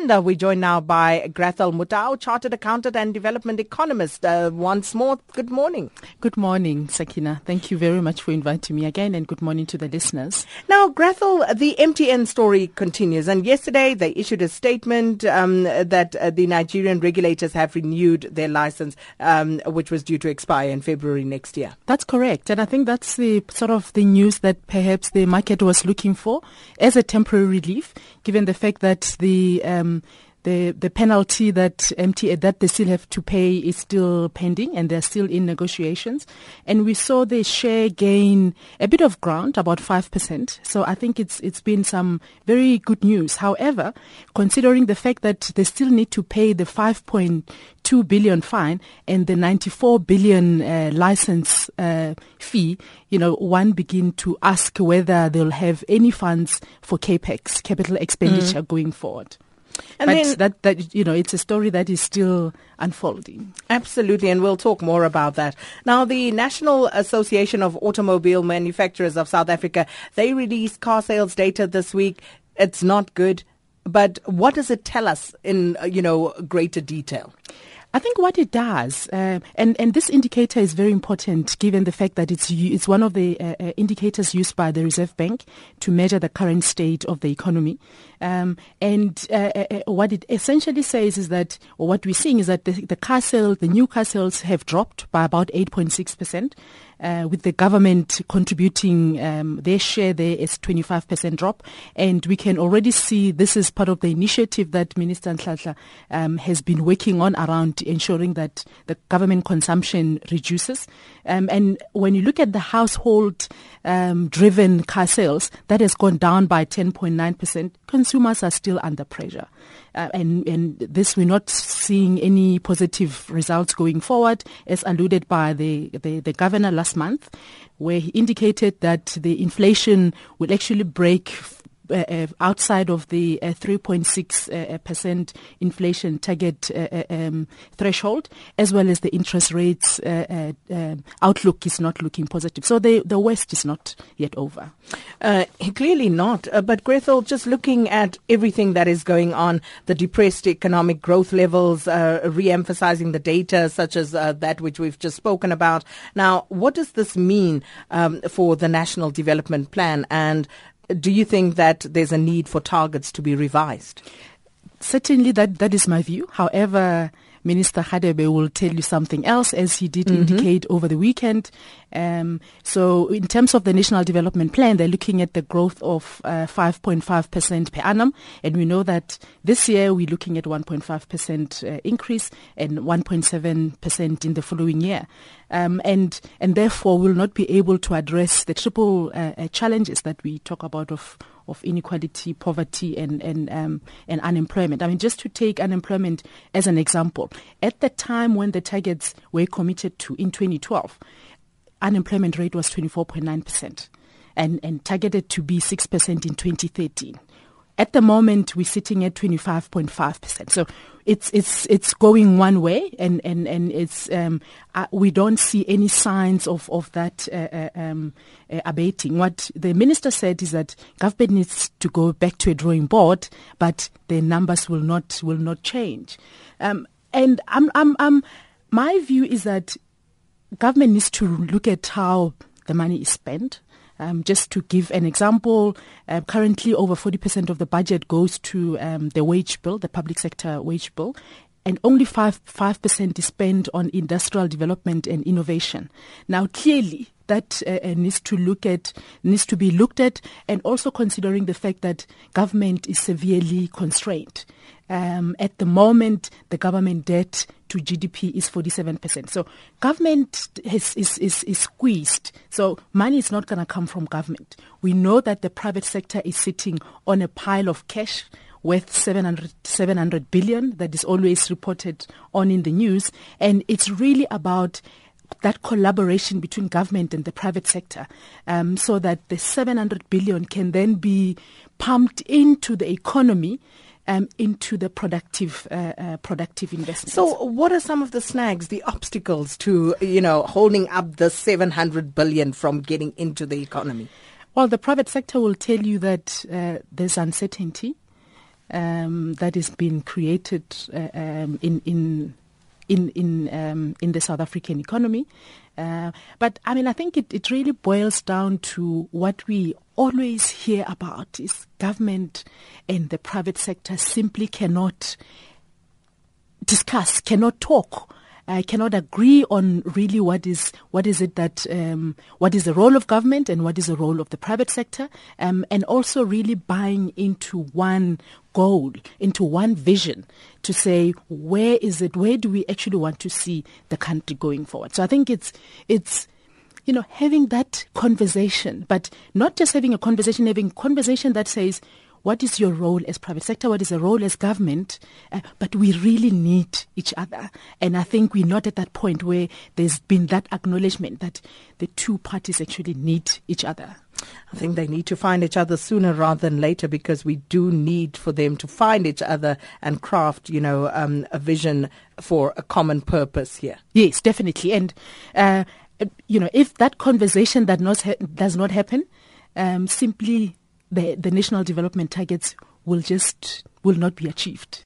And uh, we're joined now by Grathel Mutau, Chartered Accountant and Development Economist. Uh, once more, good morning. Good morning, Sakina. Thank you very much for inviting me again and good morning to the listeners. Now, Grathel, the MTN story continues. And yesterday they issued a statement um, that uh, the Nigerian regulators have renewed their license, um, which was due to expire in February next year. That's correct. And I think that's the sort of the news that perhaps the market was looking for as a temporary relief, given the fact that the um, the the penalty that MTN that they still have to pay is still pending and they're still in negotiations. And we saw the share gain a bit of ground, about five percent. So I think it's it's been some very good news. However, considering the fact that they still need to pay the five point two billion fine and the ninety four billion uh, license uh, fee, you know, one begin to ask whether they'll have any funds for capex, capital expenditure, mm. going forward. And but then, that, that, you know, it's a story that is still unfolding. Absolutely, and we'll talk more about that. Now, the National Association of Automobile Manufacturers of South Africa, they released car sales data this week. It's not good, but what does it tell us in, you know, greater detail? I think what it does, uh, and and this indicator is very important given the fact that it's it's one of the uh, uh, indicators used by the Reserve Bank to measure the current state of the economy. Um, and uh, uh, uh, what it essentially says is that, what we're seeing is that the, the car sales, the new car sales have dropped by about 8.6 percent uh, with the government contributing um, their share there is 25% drop. And we can already see this is part of the initiative that Minister Nhlanhla um, has been working on around ensuring that the government consumption reduces. Um, and when you look at the household um, driven car sales, that has gone down by 10.9%. Consumers are still under pressure. Uh, and, and this we're not seeing any positive results going forward, as alluded by the, the, the governor last month, where he indicated that the inflation will actually break Uh, uh, outside of the uh, 3.6 uh, percent inflation target um, threshold, as well as the interest rates um, outlook is not looking positive. So the the worst is not yet over. clearly not. but Grathel, just looking at everything that is going on, the depressed economic growth levels, re-emphasizing the data such as that which we've just spoken about. Now, what does this mean um, for the national development plan and do you think that there's a need for targets to be revised? Certainly, that, that is my view. However, Minister Radebe will tell you something else, as he did mm-hmm. indicate over the weekend. Um, so, in terms of the National Development Plan, they're looking at the growth of uh, 5.5% per annum. And we know that this year we're looking at 1.5% uh, increase and 1.7% in the following year. Um, and, and therefore will not be able to address the triple uh, uh challenges that we talk about of of inequality, poverty, and and um, and unemployment. I mean, just to take unemployment as an example, at the time when the targets were committed to in 2012, unemployment rate was 24.9 percent, and and targeted to be six percent in 2013. At the moment, we're sitting at 25.5 percent. So it's it's it's going one way, and and and it's um, uh, we don't see any signs of of that uh, uh, um, uh, abating. What the minister said is that government needs to go back to a drawing board, but the numbers will not will not change. Um, and I'm, I'm, I'm, my view is that government needs to look at how the money is spent. Um, just to give an example, uh, currently over 40% of the budget goes to um, the wage bill, the public sector wage bill, and only 5, 5% is spent on industrial development and innovation. Now, clearly, that uh, uh, needs to look at needs to be looked at, and also considering the fact that government is severely constrained. Um, at the moment, the government debt to GDP is 47%. So government is, is, is, is squeezed. So money is not going to come from government. We know that the private sector is sitting on a pile of cash worth 700, 700 billion that is always reported on in the news. And it's really about that collaboration between government and the private sector um, so that the 700 billion can then be pumped into the economy um, into the productive uh, uh, productive investments. So, what are some of the snags, the obstacles to you know holding up the 700 billion from getting into the economy? Well, the private sector will tell you that uh, there's uncertainty um, has been created uh, um, in in in in um, in the South African economy. Uh, but I mean, I think it, it really boils down to what we always hear about is government and the private sector simply cannot discuss, cannot talk I cannot agree on really what is what is it that um, what is the role of government and what is the role of the private sector, um, and also really buying into one goal, into one vision to say where is it, where do we actually want to see the country going forward. So I think it's it's you know having that conversation, but not just having a conversation, having conversation that says what is your role as private sector? What is the role as government? Uh, but we really need each other. And I think we're not at that point where there's been that acknowledgement that the two parties actually need each other. I think they need to find each other sooner rather than later because we do need for them to find each other and craft, you know, um, a vision for a common purpose here. Yes, definitely. And, uh, you know, if that conversation that not ha- does not happen, um, simply the, the national development targets will just will not be achieved.